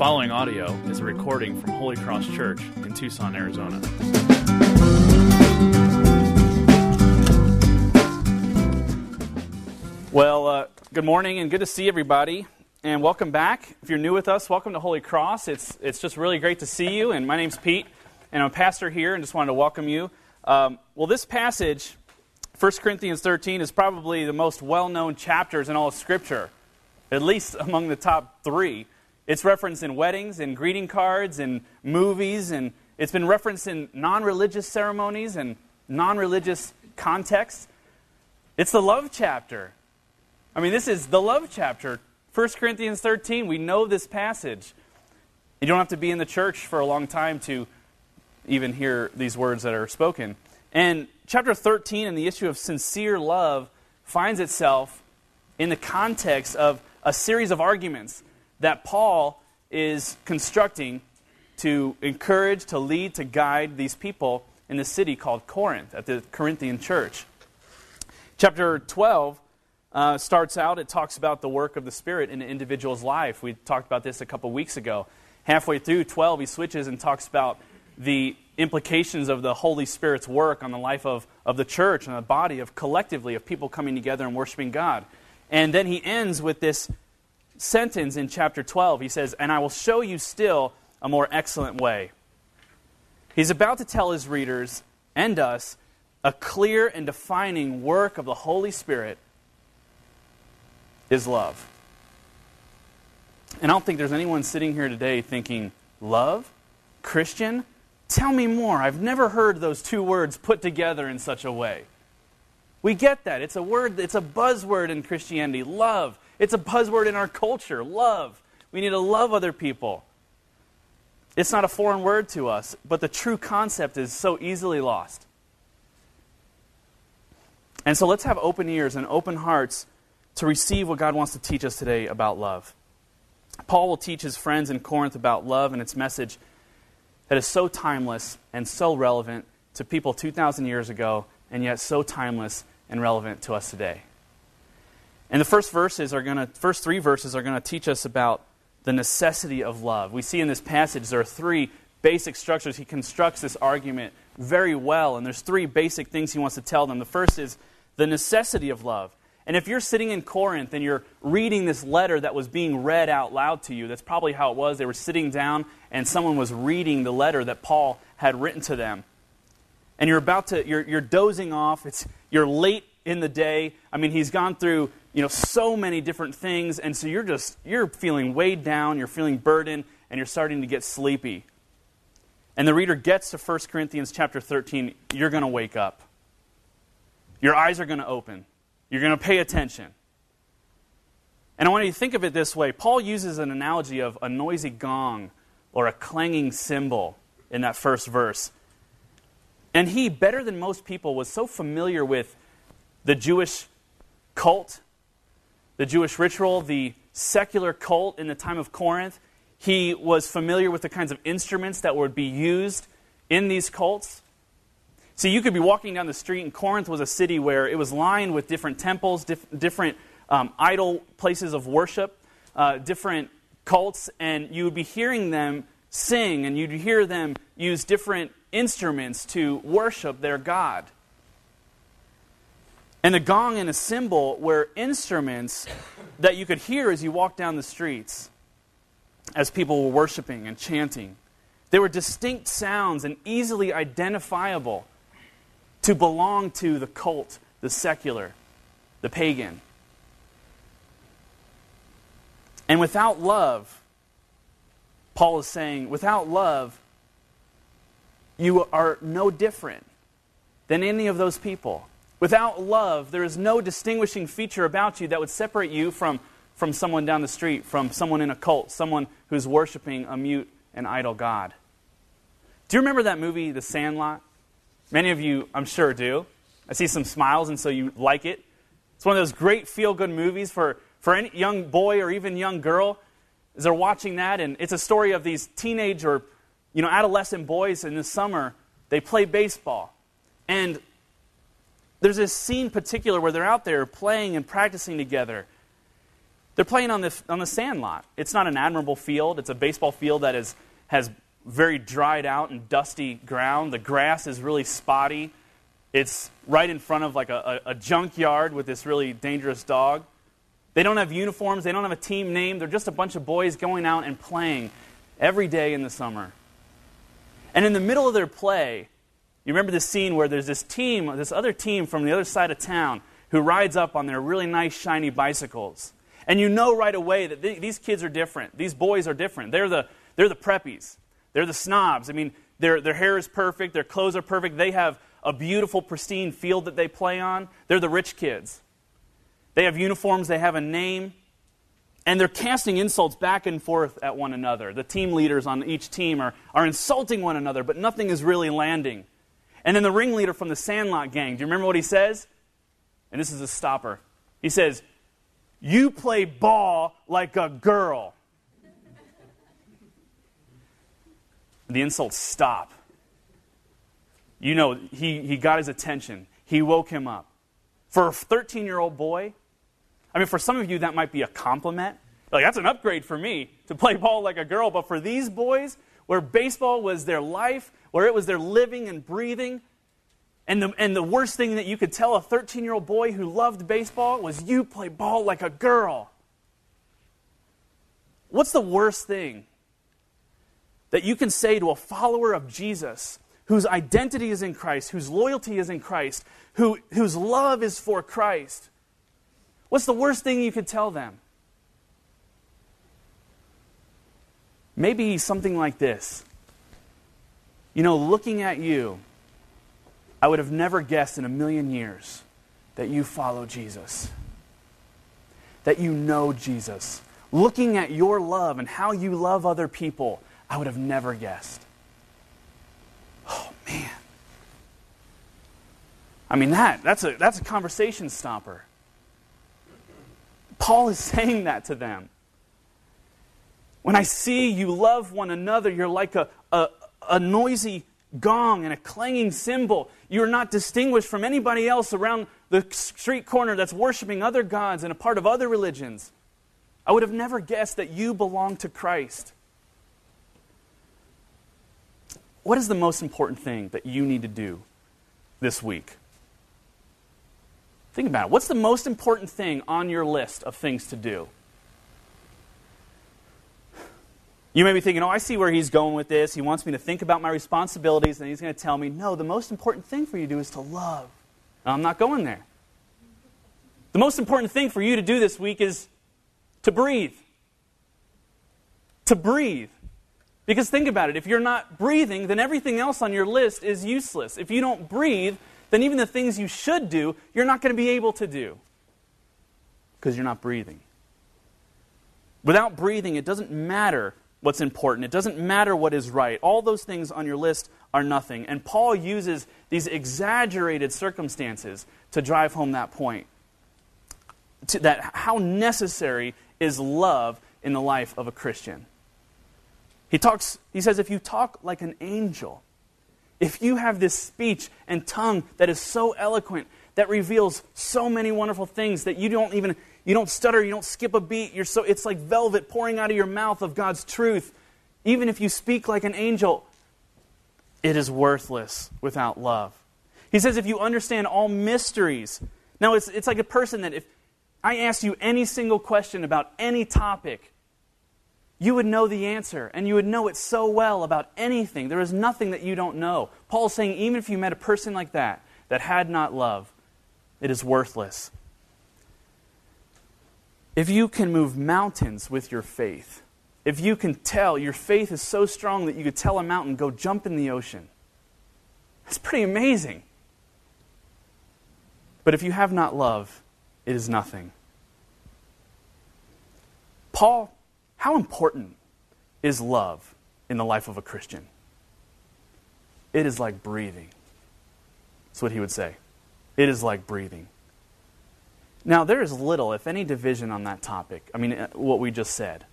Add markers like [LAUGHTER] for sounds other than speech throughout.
following audio is a recording from Holy Cross Church in Tucson, Arizona. Well, uh, good morning and good to see everybody, and welcome back. If you're new with us, welcome to Holy Cross. It's it's just really great to see you. And my name's Pete, and I'm a pastor here, and just wanted to welcome you. Um, well, this passage, 1 Corinthians 13, is probably the most well-known chapters in all of Scripture, at least among the top three. It's referenced in weddings and greeting cards and movies, and it's been referenced in non religious ceremonies and non religious contexts. It's the love chapter. I mean, this is the love chapter. 1 Corinthians 13, we know this passage. You don't have to be in the church for a long time to even hear these words that are spoken. And chapter 13 and the issue of sincere love finds itself in the context of a series of arguments that Paul is constructing to encourage, to lead, to guide these people in the city called Corinth, at the Corinthian church. Chapter 12 uh, starts out, it talks about the work of the Spirit in an individual's life. We talked about this a couple weeks ago. Halfway through 12, he switches and talks about the implications of the Holy Spirit's work on the life of, of the church and the body, of collectively, of people coming together and worshiping God. And then he ends with this sentence in chapter 12. He says, And I will show you still a more excellent way. He's about to tell his readers and us a clear and defining work of the Holy Spirit is love. And I don't think there's anyone sitting here today thinking, Love? Christian? Tell me more. I've never heard those two words put together in such a way. We get that. It's a word, it's a buzzword in Christianity love. It's a buzzword in our culture love. We need to love other people. It's not a foreign word to us, but the true concept is so easily lost. And so let's have open ears and open hearts to receive what God wants to teach us today about love. Paul will teach his friends in Corinth about love and its message that is so timeless and so relevant to people 2,000 years ago, and yet so timeless and relevant to us today. And the first verses are going to, first three verses are going to teach us about the necessity of love. We see in this passage there are three basic structures. He constructs this argument very well, and there's three basic things he wants to tell them. The first is the necessity of love. And if you're sitting in Corinth and you're reading this letter that was being read out loud to you, that's probably how it was. They were sitting down and someone was reading the letter that Paul had written to them. And you're about to, you're, you're dozing off. It's, you're late in the day. I mean, he's gone through you know, so many different things, and so you're just you're feeling weighed down, you're feeling burdened, and you're starting to get sleepy. And the reader gets to 1 Corinthians chapter 13, you're going to wake up. Your eyes are going to open. You're going to pay attention. And I want you to think of it this way. Paul uses an analogy of a noisy gong or a clanging cymbal in that first verse. And he, better than most people, was so familiar with the Jewish cult the Jewish ritual, the secular cult in the time of Corinth. He was familiar with the kinds of instruments that would be used in these cults. So you could be walking down the street, and Corinth was a city where it was lined with different temples, dif- different um, idol places of worship, uh, different cults, and you would be hearing them sing, and you'd hear them use different instruments to worship their God. And the gong and a cymbal were instruments that you could hear as you walked down the streets as people were worshiping and chanting. They were distinct sounds and easily identifiable to belong to the cult, the secular, the pagan. And without love, Paul is saying, without love, you are no different than any of those people. Without love, there is no distinguishing feature about you that would separate you from, from someone down the street, from someone in a cult, someone who's worshiping a mute and idol God. Do you remember that movie, The Sandlot? Many of you, I'm sure, do. I see some smiles, and so you like it. It's one of those great feel good movies for, for any young boy or even young girl as they're watching that. And it's a story of these teenage or you know, adolescent boys in the summer. They play baseball. And there's this scene particular where they're out there playing and practicing together. They're playing on the, on the sand lot. It's not an admirable field, it's a baseball field that is, has very dried out and dusty ground. The grass is really spotty. It's right in front of like a, a, a junkyard with this really dangerous dog. They don't have uniforms, they don't have a team name. They're just a bunch of boys going out and playing every day in the summer. And in the middle of their play, you remember this scene where there's this team, this other team from the other side of town who rides up on their really nice, shiny bicycles. And you know right away that th- these kids are different. These boys are different. They're the, they're the preppies, they're the snobs. I mean, their, their hair is perfect, their clothes are perfect, they have a beautiful, pristine field that they play on. They're the rich kids. They have uniforms, they have a name, and they're casting insults back and forth at one another. The team leaders on each team are, are insulting one another, but nothing is really landing. And then the ringleader from the Sandlot gang, do you remember what he says? And this is a stopper. He says, You play ball like a girl. the insults stop. You know, he, he got his attention, he woke him up. For a 13 year old boy, I mean, for some of you, that might be a compliment. Like, that's an upgrade for me to play ball like a girl. But for these boys, where baseball was their life, where it was their living and breathing, and the, and the worst thing that you could tell a 13 year old boy who loved baseball was you play ball like a girl. What's the worst thing that you can say to a follower of Jesus whose identity is in Christ, whose loyalty is in Christ, who, whose love is for Christ? What's the worst thing you could tell them? Maybe something like this. You know, looking at you, I would have never guessed in a million years that you follow Jesus, that you know Jesus. Looking at your love and how you love other people, I would have never guessed. Oh, man. I mean, that, that's, a, that's a conversation stopper. Paul is [LAUGHS] saying that to them. When I see you love one another, you're like a, a, a noisy gong and a clanging cymbal. You're not distinguished from anybody else around the street corner that's worshiping other gods and a part of other religions. I would have never guessed that you belong to Christ. What is the most important thing that you need to do this week? Think about it. What's the most important thing on your list of things to do? You may be thinking, oh, I see where he's going with this. He wants me to think about my responsibilities, and he's going to tell me, no, the most important thing for you to do is to love. I'm not going there. The most important thing for you to do this week is to breathe. To breathe. Because think about it if you're not breathing, then everything else on your list is useless. If you don't breathe, then even the things you should do, you're not going to be able to do because you're not breathing. Without breathing, it doesn't matter what's important. It doesn't matter what is right. All those things on your list are nothing. And Paul uses these exaggerated circumstances to drive home that point. To that how necessary is love in the life of a Christian. He talks he says if you talk like an angel, if you have this speech and tongue that is so eloquent that reveals so many wonderful things that you don't even you don't stutter, you don't skip a beat. You're so it's like velvet pouring out of your mouth of God's truth. Even if you speak like an angel, it is worthless without love. He says if you understand all mysteries. Now it's it's like a person that if I ask you any single question about any topic, you would know the answer, and you would know it so well about anything. There is nothing that you don't know. Paul's saying, even if you met a person like that, that had not love, it is worthless. If you can move mountains with your faith, if you can tell, your faith is so strong that you could tell a mountain, go jump in the ocean, that's pretty amazing. But if you have not love, it is nothing. Paul, how important is love in the life of a Christian? It is like breathing. That's what he would say. It is like breathing. Now, there is little, if any, division on that topic. I mean, uh, what we just said.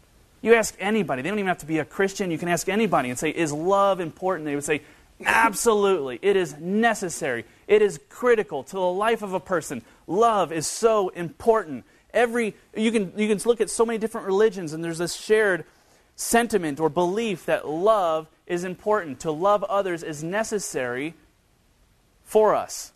You ask anybody, they don't even have to be a Christian. You can ask anybody and say, Is love important? They would say, Absolutely. It is necessary. It is critical to the life of a person. Love is so important. every you can you can look at so many different religions and there's this shared sentiment or belief that love is important. To love others is necessary for us.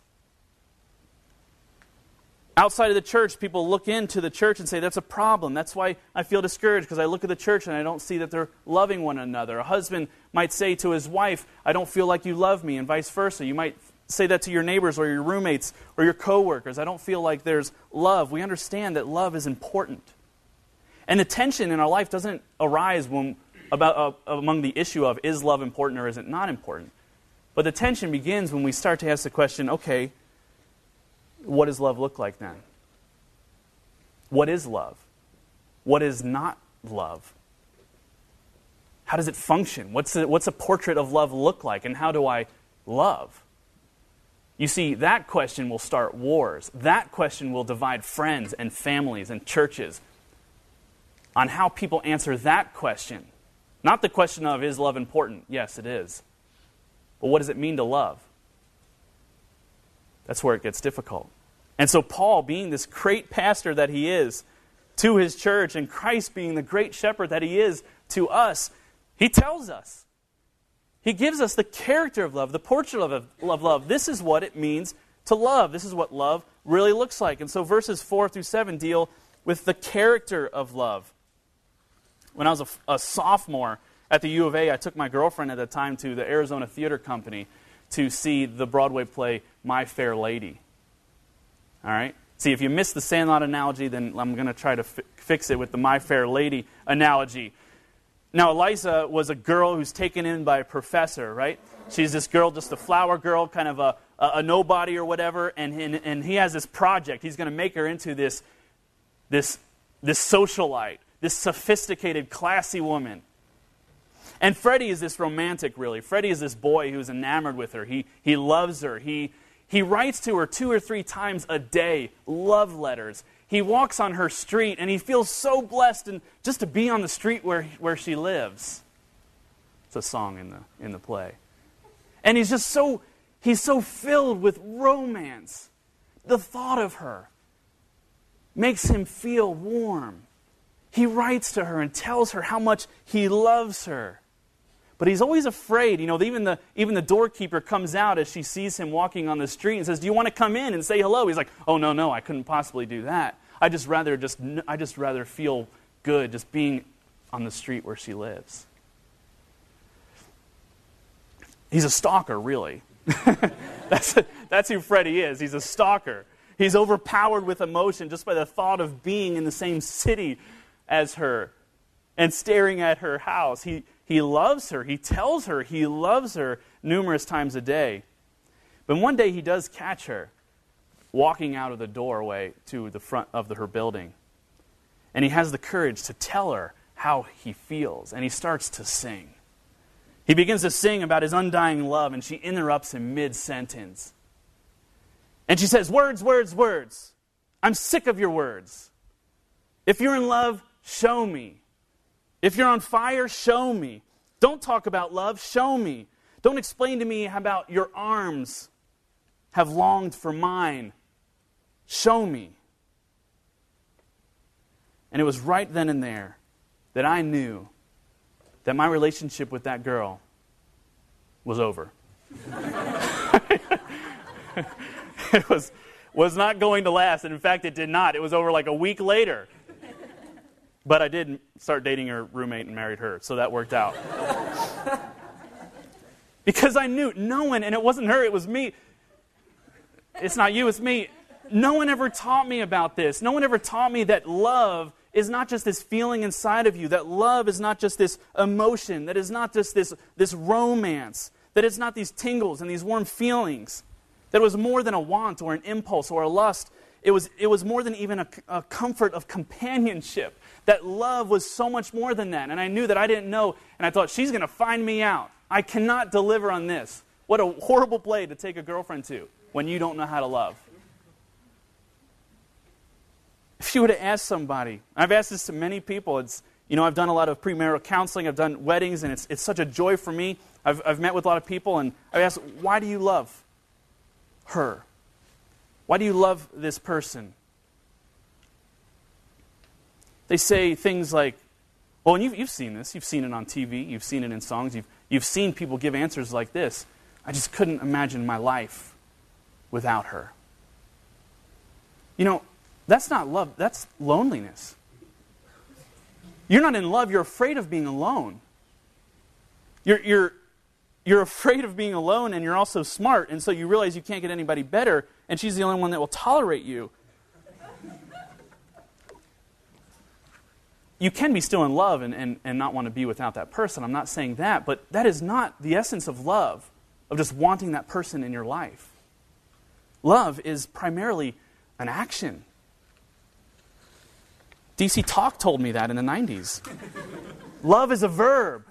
Outside of the church, people look into the church and say, that's a problem. That's why I feel discouraged because I look at the church and I don't see that they're loving one another. A husband might say to his wife, I don't feel like you love me, and vice versa. You might say that to your neighbors or your roommates or your coworkers. I don't feel like there's love. We understand that love is important. And the tension in our life doesn't arise when, about, uh, among the issue of is love important or is it not important. But the tension begins when we start to ask the question okay, what does love look like then? What is love? What is not love? How does it function? What's a, what's a portrait of love look like? And how do I love? You see, that question will start wars. That question will divide friends and families and churches on how people answer that question. Not the question of, is love important? Yes, it is. But what does it mean to love? That's where it gets difficult. And so, Paul, being this great pastor that he is to his church, and Christ being the great shepherd that he is to us, he tells us. He gives us the character of love, the portrait of, of love. This is what it means to love. This is what love really looks like. And so, verses 4 through 7 deal with the character of love. When I was a, a sophomore at the U of A, I took my girlfriend at the time to the Arizona Theater Company to see the Broadway play My Fair Lady. All right? See, if you missed the Sandlot analogy, then I'm going to try to fi- fix it with the My Fair Lady analogy. Now, Eliza was a girl who's taken in by a professor, right? She's this girl, just a flower girl, kind of a, a, a nobody or whatever, and, and, and he has this project. He's going to make her into this, this, this socialite, this sophisticated, classy woman. And Freddie is this romantic, really. Freddie is this boy who's enamored with her. He, he loves her. He, he writes to her two or three times a day, love letters. He walks on her street and he feels so blessed and just to be on the street where, where she lives. It's a song in the, in the play. And he's just so, he's so filled with romance. The thought of her makes him feel warm he writes to her and tells her how much he loves her. But he's always afraid. You know, even the, even the doorkeeper comes out as she sees him walking on the street and says, Do you want to come in and say hello? He's like, Oh, no, no, I couldn't possibly do that. I just rather just, I just rather feel good just being on the street where she lives. He's a stalker, really. [LAUGHS] that's, that's who Freddie is. He's a stalker. He's overpowered with emotion just by the thought of being in the same city as her and staring at her house. He, he loves her. He tells her he loves her numerous times a day. But one day he does catch her walking out of the doorway to the front of the, her building. And he has the courage to tell her how he feels. And he starts to sing. He begins to sing about his undying love, and she interrupts him mid sentence. And she says, Words, words, words. I'm sick of your words. If you're in love, Show me. If you're on fire, show me. Don't talk about love, show me. Don't explain to me about your arms have longed for mine. Show me. And it was right then and there that I knew that my relationship with that girl was over. [LAUGHS] it was, was not going to last. And in fact, it did not. It was over like a week later. But I did start dating her roommate and married her, so that worked out. [LAUGHS] because I knew no one, and it wasn't her, it was me. It's not you, it's me. No one ever taught me about this. No one ever taught me that love is not just this feeling inside of you, that love is not just this emotion, that is not just this, this romance, that it's not these tingles and these warm feelings, that it was more than a want or an impulse or a lust. It was, it was more than even a, a comfort of companionship that love was so much more than that. And I knew that I didn't know, and I thought, she's going to find me out. I cannot deliver on this. What a horrible play to take a girlfriend to when you don't know how to love. If you were to ask somebody, I've asked this to many people, it's, you know, I've done a lot of premarital counseling, I've done weddings, and it's, it's such a joy for me. I've, I've met with a lot of people, and I've asked, why do you love her? Why do you love this person? They say things like, well, and you've, you've seen this. You've seen it on TV. You've seen it in songs. You've, you've seen people give answers like this I just couldn't imagine my life without her. You know, that's not love, that's loneliness. You're not in love, you're afraid of being alone. You're, you're, you're afraid of being alone, and you're also smart, and so you realize you can't get anybody better, and she's the only one that will tolerate you. You can be still in love and, and, and not want to be without that person. I'm not saying that, but that is not the essence of love, of just wanting that person in your life. Love is primarily an action. DC Talk told me that in the 90s. [LAUGHS] love is a verb.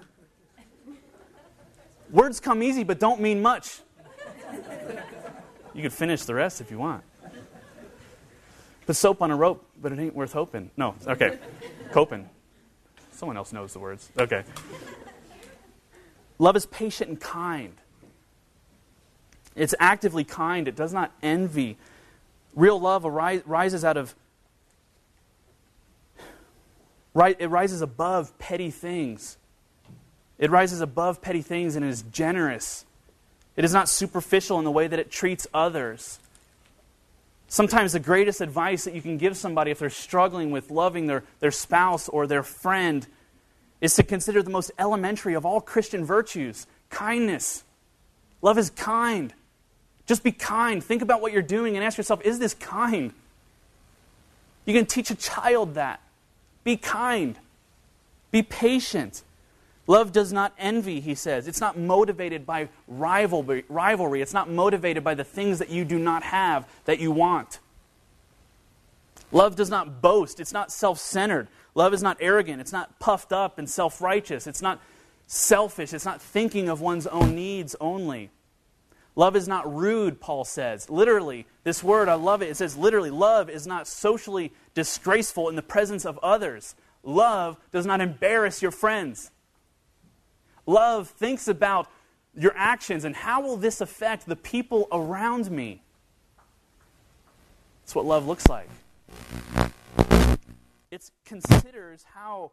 Words come easy but don't mean much. You could finish the rest if you want. Put soap on a rope, but it ain't worth hoping. No, okay. Coping. Someone else knows the words. Okay. Love is patient and kind. It's actively kind. It does not envy. Real love arises out of, right it rises above petty things. It rises above petty things and is generous. It is not superficial in the way that it treats others. Sometimes the greatest advice that you can give somebody if they're struggling with loving their, their spouse or their friend is to consider the most elementary of all Christian virtues kindness. Love is kind. Just be kind. Think about what you're doing and ask yourself, is this kind? You can teach a child that. Be kind. Be patient. Love does not envy, he says. It's not motivated by rivalry. It's not motivated by the things that you do not have that you want. Love does not boast. It's not self centered. Love is not arrogant. It's not puffed up and self righteous. It's not selfish. It's not thinking of one's own needs only. Love is not rude, Paul says. Literally, this word, I love it. It says literally, love is not socially disgraceful in the presence of others. Love does not embarrass your friends. Love thinks about your actions and how will this affect the people around me? That's what love looks like. It considers how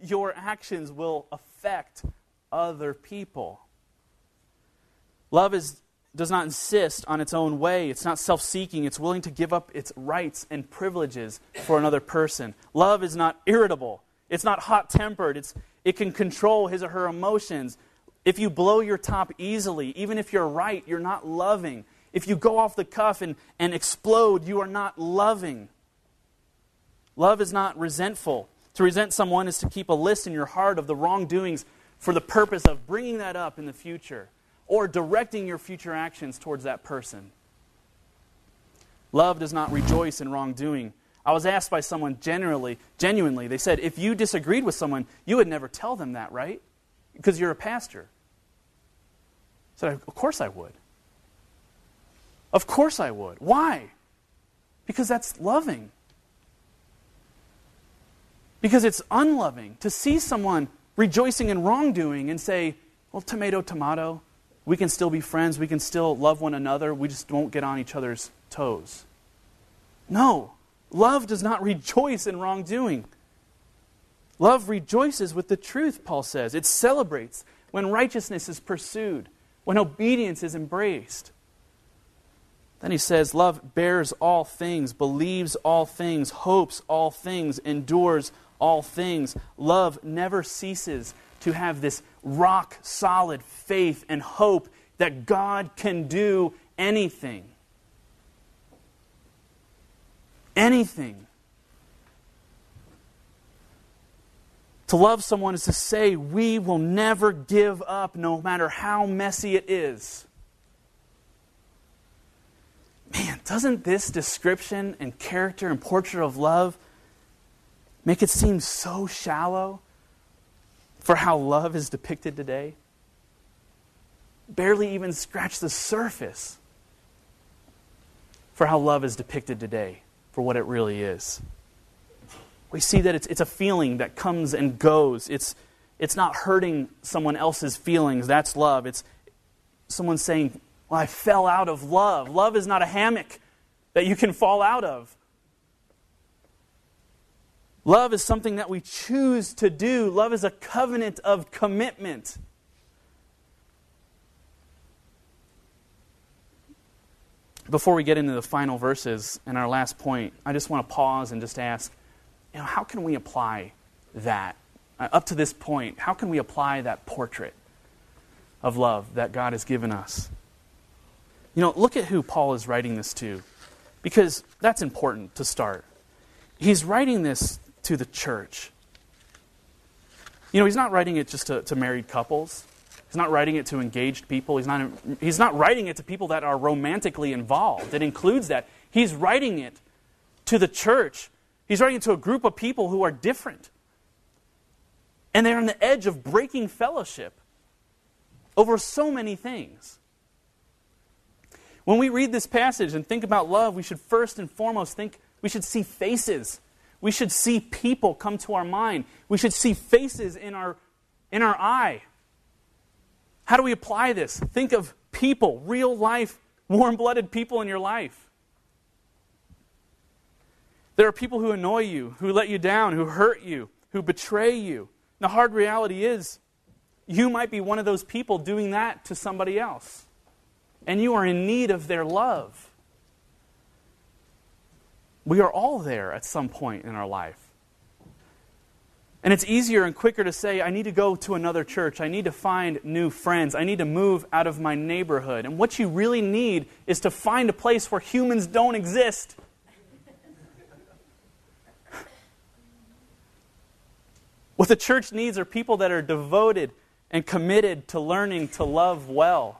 your actions will affect other people. Love is, does not insist on its own way. It's not self seeking. It's willing to give up its rights and privileges for another person. Love is not irritable. It's not hot tempered. It's it can control his or her emotions. If you blow your top easily, even if you're right, you're not loving. If you go off the cuff and, and explode, you are not loving. Love is not resentful. To resent someone is to keep a list in your heart of the wrongdoings for the purpose of bringing that up in the future or directing your future actions towards that person. Love does not rejoice in wrongdoing, I was asked by someone generally, genuinely, they said, if you disagreed with someone, you would never tell them that, right? Because you're a pastor. I said, of course I would. Of course I would. Why? Because that's loving. Because it's unloving to see someone rejoicing in wrongdoing and say, well, tomato, tomato, we can still be friends, we can still love one another, we just won't get on each other's toes. No. Love does not rejoice in wrongdoing. Love rejoices with the truth, Paul says. It celebrates when righteousness is pursued, when obedience is embraced. Then he says, Love bears all things, believes all things, hopes all things, endures all things. Love never ceases to have this rock solid faith and hope that God can do anything anything. To love someone is to say, We will never give up, no matter how messy it is. Man, doesn't this description and character and portrait of love make it seem so shallow for how love is depicted today? Barely even scratch the surface for how love is depicted today for what it really is. We see that it's, it's a feeling that comes and goes. It's, it's not hurting someone else's feelings. That's love. It's someone saying, Well, I fell out of love. Love is not a hammock that you can fall out of. Love is something that we choose to do. Love is a covenant of commitment. Before we get into the final verses and our last point, I just want to pause and just ask, you know, how can we apply that? Uh, up to this point, how can we apply that portrait of love that God has given us? You know, look at who Paul is writing this to, because that's important to start. He's writing this to the church. You know, he's not writing it just to, to married couples. He's not writing it to engaged people. He's not, he's not writing it to people that are romantically involved. It includes that. He's writing it to the church. He's writing it to a group of people who are different. And they're on the edge of breaking fellowship over so many things. When we read this passage and think about love, we should first and foremost think we should see faces. We should see people come to our mind. We should see faces in our, in our eye. How do we apply this? Think of people, real life, warm blooded people in your life. There are people who annoy you, who let you down, who hurt you, who betray you. The hard reality is, you might be one of those people doing that to somebody else. And you are in need of their love. We are all there at some point in our life. And it's easier and quicker to say, I need to go to another church. I need to find new friends. I need to move out of my neighborhood. And what you really need is to find a place where humans don't exist. what the church needs are people that are devoted and committed to learning to love well.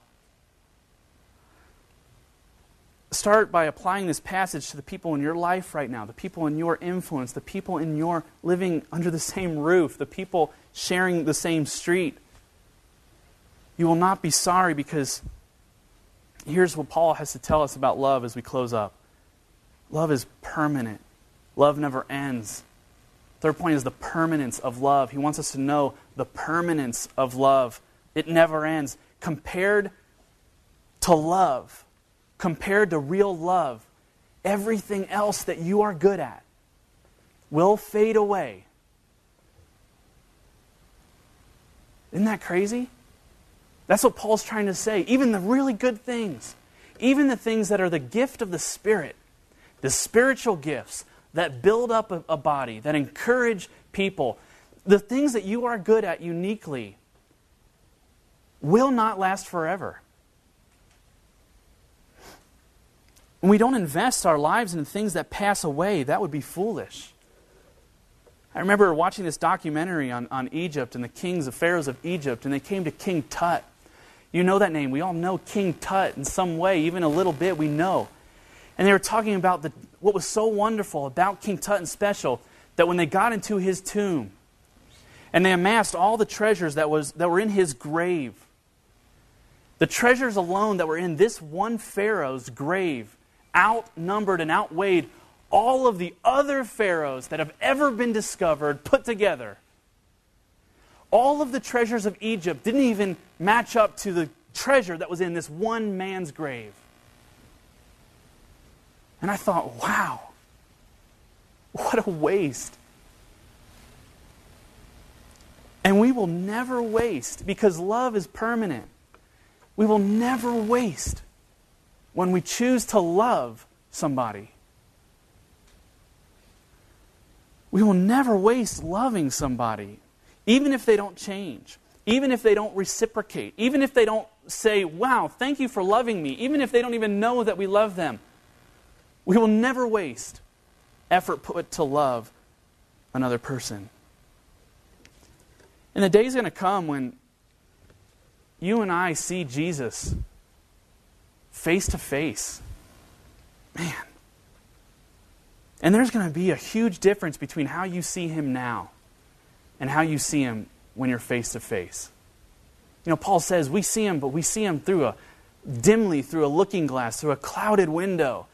Start by applying this passage to the people in your life right now, the people in your influence, the people in your living under the same roof, the people sharing the same street. You will not be sorry because here's what Paul has to tell us about love as we close up love is permanent, love never ends. Third point is the permanence of love. He wants us to know the permanence of love. It never ends. Compared to love, compared to real love, everything else that you are good at will fade away. Isn't that crazy? That's what Paul's trying to say. Even the really good things, even the things that are the gift of the Spirit, the spiritual gifts that build up a, a body, that encourage people, the things that you are good at uniquely will not last forever. When we don't invest our lives in things that pass away, that would be foolish. I remember watching this documentary on, on Egypt and the kings, the pharaohs of Egypt, and they came to King Tut. You know that name. We all know King Tut in some way, even a little bit, we know. And they were talking about the, what was so wonderful about King Tut and special that when they got into his tomb and they amassed all the treasures that, was, that were in his grave, the treasures alone that were in this one Pharaoh's grave outnumbered and outweighed all of the other pharaohs that have ever been discovered put together. All of the treasures of Egypt didn't even match up to the treasure that was in this one man's grave. And I thought, wow, what a waste. And we will never waste because love is permanent. We will never waste when we choose to love somebody. We will never waste loving somebody, even if they don't change, even if they don't reciprocate, even if they don't say, Wow, thank you for loving me, even if they don't even know that we love them. We will never waste effort put to love another person. And the day is going to come when you and I see Jesus face to face. Man. And there's going to be a huge difference between how you see him now and how you see him when you're face to face. You know, Paul says we see him, but we see him through a dimly through a looking glass, through a clouded window,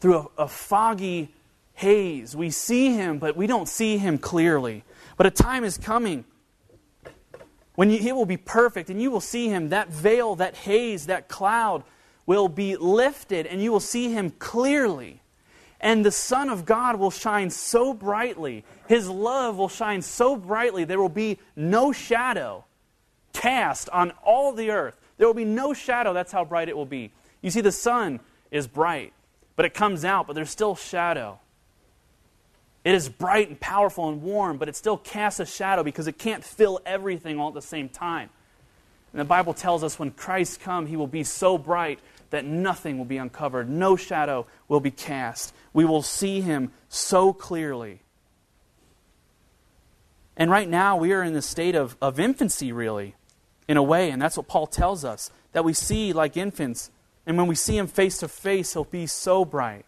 through a, a foggy haze. We see him, but we don't see him clearly. But a time is coming when you, he will be perfect and you will see him. That veil, that haze, that cloud will be lifted and you will see him clearly. And the Son of God will shine so brightly, His love will shine so brightly, there will be no shadow cast on all the earth. There will be no shadow. That's how bright it will be. You see, the sun is bright, but it comes out, but there's still shadow. It is bright and powerful and warm, but it still casts a shadow because it can't fill everything all at the same time. And the Bible tells us when Christ comes, he will be so bright that nothing will be uncovered, no shadow will be cast. We will see him so clearly. And right now, we are in the state of, of infancy, really, in a way, and that's what Paul tells us that we see like infants. And when we see him face to face, he'll be so bright.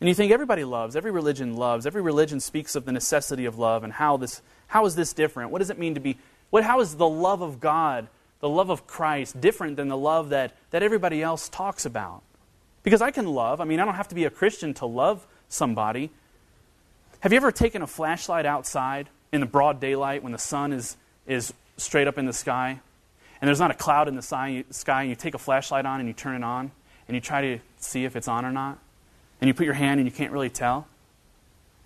And you think everybody loves, every religion loves, every religion speaks of the necessity of love and how this how is this different? What does it mean to be what how is the love of God, the love of Christ different than the love that, that everybody else talks about? Because I can love, I mean I don't have to be a Christian to love somebody. Have you ever taken a flashlight outside in the broad daylight when the sun is is straight up in the sky and there's not a cloud in the sky, and you take a flashlight on and you turn it on and you try to see if it's on or not? and you put your hand and you can't really tell.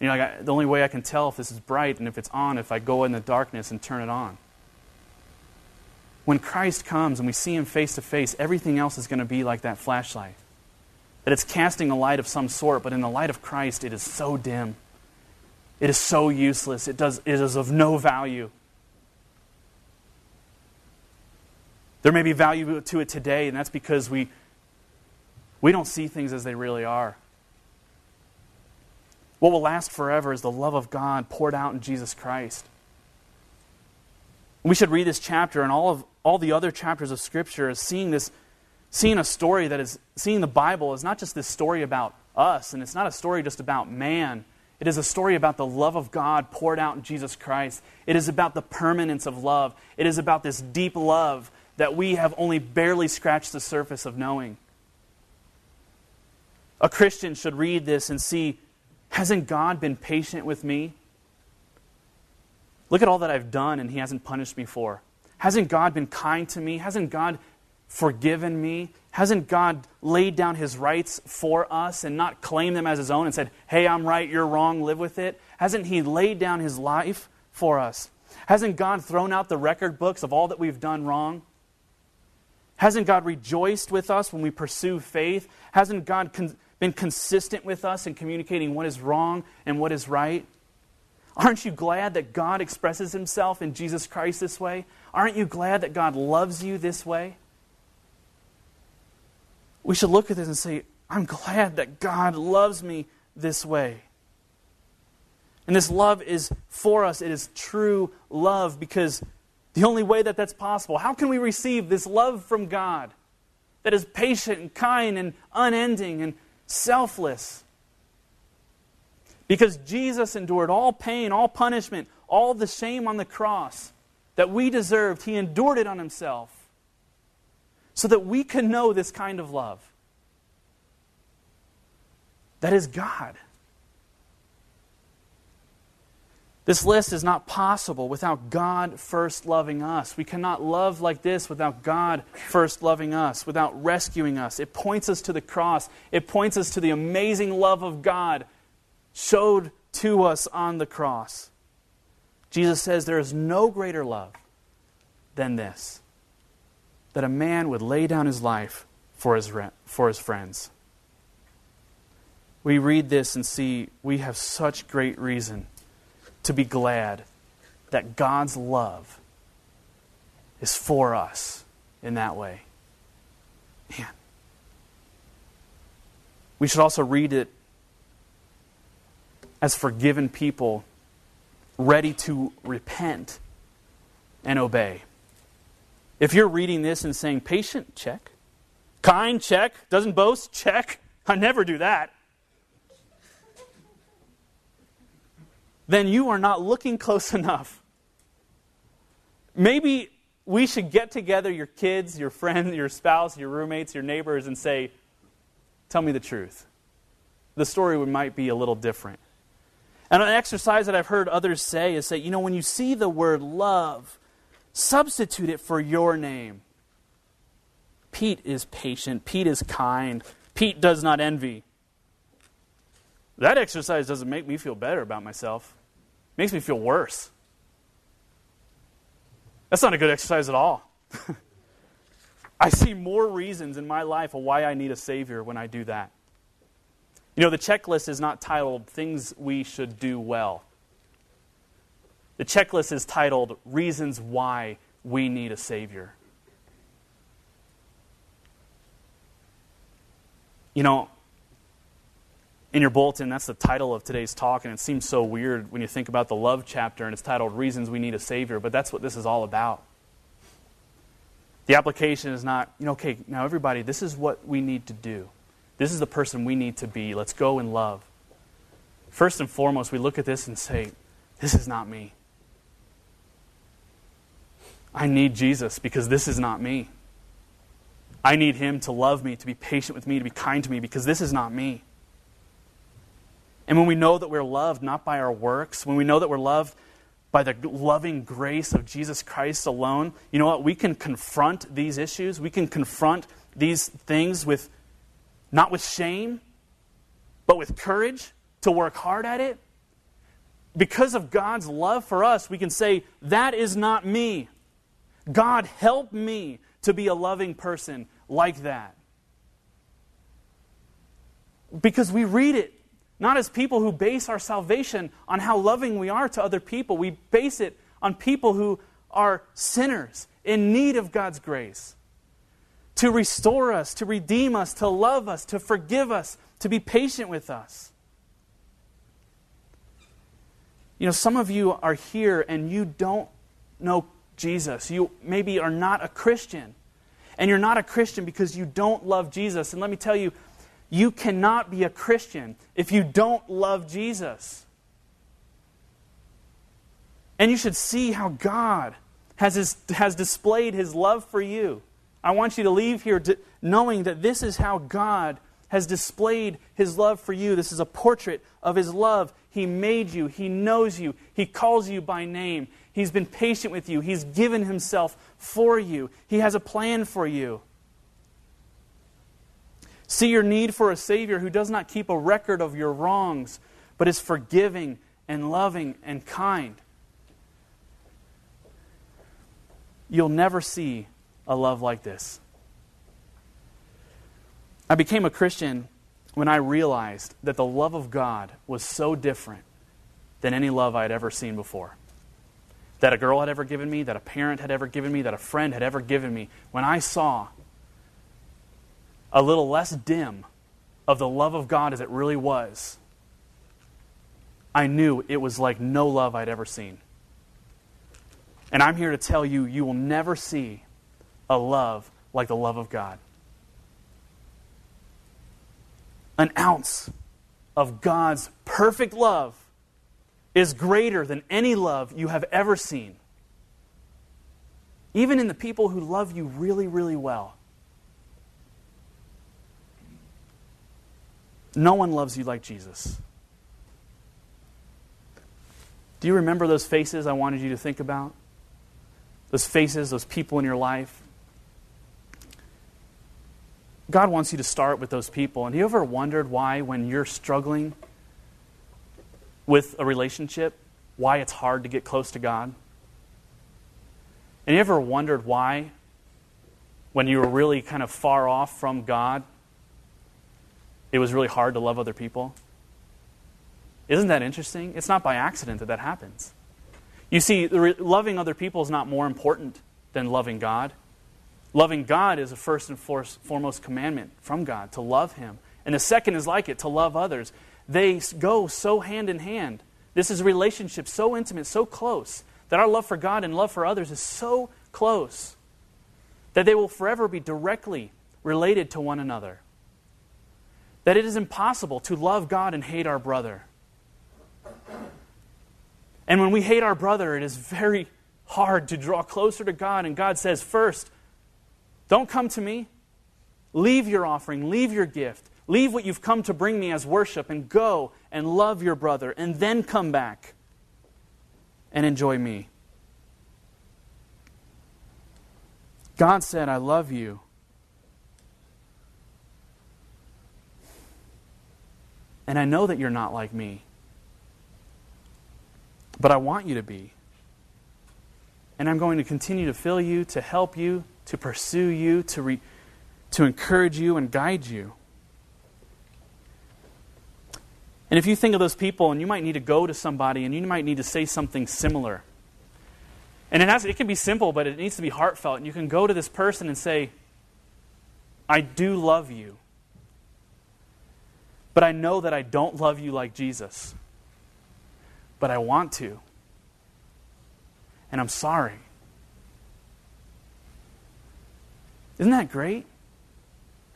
And you're like, the only way I can tell if this is bright and if it's on if I go in the darkness and turn it on. When Christ comes and we see him face to face, everything else is going to be like that flashlight. That it's casting a light of some sort, but in the light of Christ, it is so dim. It is so useless. It, does, it is of no value. There may be value to it today, and that's because we, we don't see things as they really are. What will last forever is the love of God poured out in Jesus Christ. We should read this chapter and all of all the other chapters of Scripture as seeing this, seeing a story that is seeing the Bible is not just this story about us, and it's not a story just about man. It is a story about the love of God poured out in Jesus Christ. It is about the permanence of love. It is about this deep love that we have only barely scratched the surface of knowing. A Christian should read this and see Hasn't God been patient with me? Look at all that I've done and He hasn't punished me for. Hasn't God been kind to me? Hasn't God forgiven me? Hasn't God laid down His rights for us and not claimed them as His own and said, hey, I'm right, you're wrong, live with it? Hasn't He laid down His life for us? Hasn't God thrown out the record books of all that we've done wrong? Hasn't God rejoiced with us when we pursue faith? Hasn't God con- been consistent with us in communicating what is wrong and what is right? Aren't you glad that God expresses himself in Jesus Christ this way? Aren't you glad that God loves you this way? We should look at this and say, I'm glad that God loves me this way. And this love is for us. It is true love because the only way that that's possible, how can we receive this love from God that is patient and kind and unending and selfless. Because Jesus endured all pain, all punishment, all the shame on the cross that we deserved. He endured it on himself so that we can know this kind of love. That is God. This list is not possible without God first loving us. We cannot love like this without God first loving us, without rescuing us. It points us to the cross, it points us to the amazing love of God showed to us on the cross. Jesus says there is no greater love than this that a man would lay down his life for his, for his friends. We read this and see we have such great reason to be glad that God's love is for us in that way. Man. We should also read it as forgiven people ready to repent and obey. If you're reading this and saying, patient, check. Kind, check. Doesn't boast, check. [LAUGHS] I never do that. then you are not looking [LAUGHS] close enough. Maybe we should get together your kids, your friends, your spouse, your roommates, your neighbors, and say, Tell me the truth. The story might be a little different. And an exercise that I've heard others say is that, you know, when you see the word love, substitute it for your name. Pete is patient. Pete is kind. Pete does not envy. That exercise doesn't make me feel better about myself. It makes me feel worse. That's not a good exercise at all. [LAUGHS] I see more reasons in my life of why I need a Savior when I do that. You know, the checklist is not titled Things We Should Do Well. The checklist is titled Reasons Why We Need a Savior. You know, in your bulletin, that's the title of today's talk, and it seems so weird when you think about the love chapter and it's titled Reasons We Need a Savior, but that's what this is all about. The application is not, you know, okay, now everybody, this is what we need to do. This is the person we need to be. Let's go and love. First and foremost, we look at this and say, this is not me. I need Jesus because this is not me. I need Him to love me, to be patient with me, to be kind to me because this is not me. And when we know that we're loved not by our works, when we know that we're loved by the loving grace of Jesus Christ alone, you know what? We can confront these issues. We can confront these things with not with shame, but with courage to work hard at it. Because of God's love for us, we can say, That is not me. God, help me to be a loving person like that. Because we read it not as people who base our salvation on how loving we are to other people. We base it on people who are sinners in need of God's grace to restore us, to redeem us, to love us, to forgive us, to be patient with us. You know, some of you are here and you don't know Jesus. You maybe are not a Christian. And you're not a Christian because you don't love Jesus. And let me tell you, you cannot be a Christian if you don't love Jesus. And you should see how God has, his, has displayed his love for you. I want you to leave here to, knowing that this is how God has displayed his love for you. This is a portrait of his love. He made you, he knows you, he calls you by name. He's been patient with you, he's given himself for you, he has a plan for you. See your need for a Savior who does not keep a record of your wrongs, but is forgiving and loving and kind. You'll never see a love like this. I became a Christian when I realized that the love of God was so different than any love I had ever seen before. That a girl had ever given me, that a parent had ever given me, that a friend had ever given me. When I saw a little less dim of the love of God as it really was, I knew it was like no love I'd ever seen. And I'm here to tell you, you will never see a love like the love of God. An ounce of God's perfect love is greater than any love you have ever seen. Even in the people who love you really, really well. No one loves you like Jesus. Do you remember those faces I wanted you to think about? Those faces, those people in your life? God wants you to start with those people. And have you ever wondered why, when you're struggling with a relationship, why it's hard to get close to God? And you ever wondered why, when you were really kind of far off from God, it was really hard to love other people? Isn't that interesting? It's not by accident that that happens. You see, loving other people is not more important than loving God. Loving God is a first and foremost commandment from God, to love Him. And the second is like it, to love others. They go so hand in hand. This is a relationship so intimate, so close, that our love for God and love for others is so close that they will forever be directly related to one another that it is impossible to love God and hate our brother. And when we hate our brother, it is very hard to draw closer to God. And God says, first, don't come to me. Leave your offering, leave your gift, leave what you've come to bring me as worship, and go and love your brother, and then come back and enjoy me. God said, I love you And I know that you're not like me. But I want you to be. And I'm going to continue to fill you, to help you, to pursue you, to, re- to encourage you and guide you. And if you think of those people, and you might need to go to somebody and you might need to say something similar. And it, has, it can be simple, but it needs to be heartfelt. And you can go to this person and say, I do love you. But I know that I don't love you like Jesus. But I want to. And I'm sorry. Isn't that great?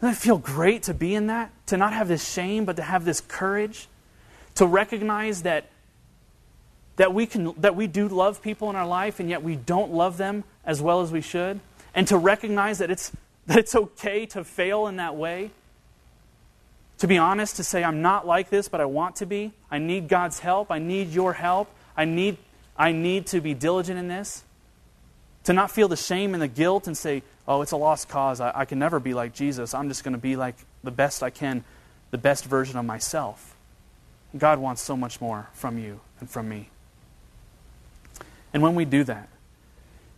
Doesn't it feel great to be in that? To not have this shame, but to have this courage? To recognize that, that, we, can, that we do love people in our life, and yet we don't love them as well as we should? And to recognize that it's, that it's okay to fail in that way? To be honest, to say, I'm not like this, but I want to be. I need God's help. I need your help. I need, I need to be diligent in this. To not feel the shame and the guilt and say, oh, it's a lost cause. I, I can never be like Jesus. I'm just going to be like the best I can, the best version of myself. God wants so much more from you and from me. And when we do that,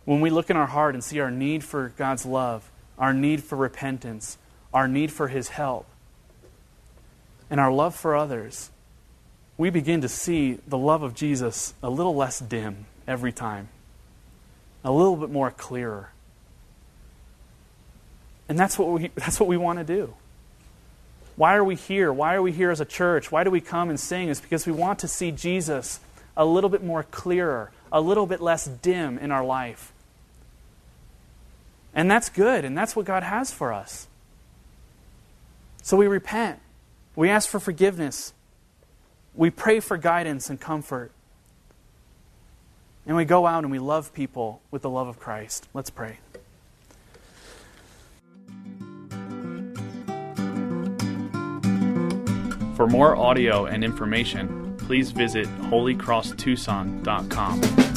when we look in our heart and see our need for God's love, our need for repentance, our need for His help, and our love for others, we begin to see the love of Jesus a little less dim every time, a little bit more clearer. And that's what we, that's what we want to do. Why are we here? Why are we here as a church? Why do we come and sing? It's because we want to see Jesus a little bit more clearer, a little bit less dim in our life. And that's good, and that's what God has for us. So we repent. We ask for forgiveness. We pray for guidance and comfort. And we go out and we love people with the love of Christ. Let's pray. For more audio and information, please visit holycrosstucson.com.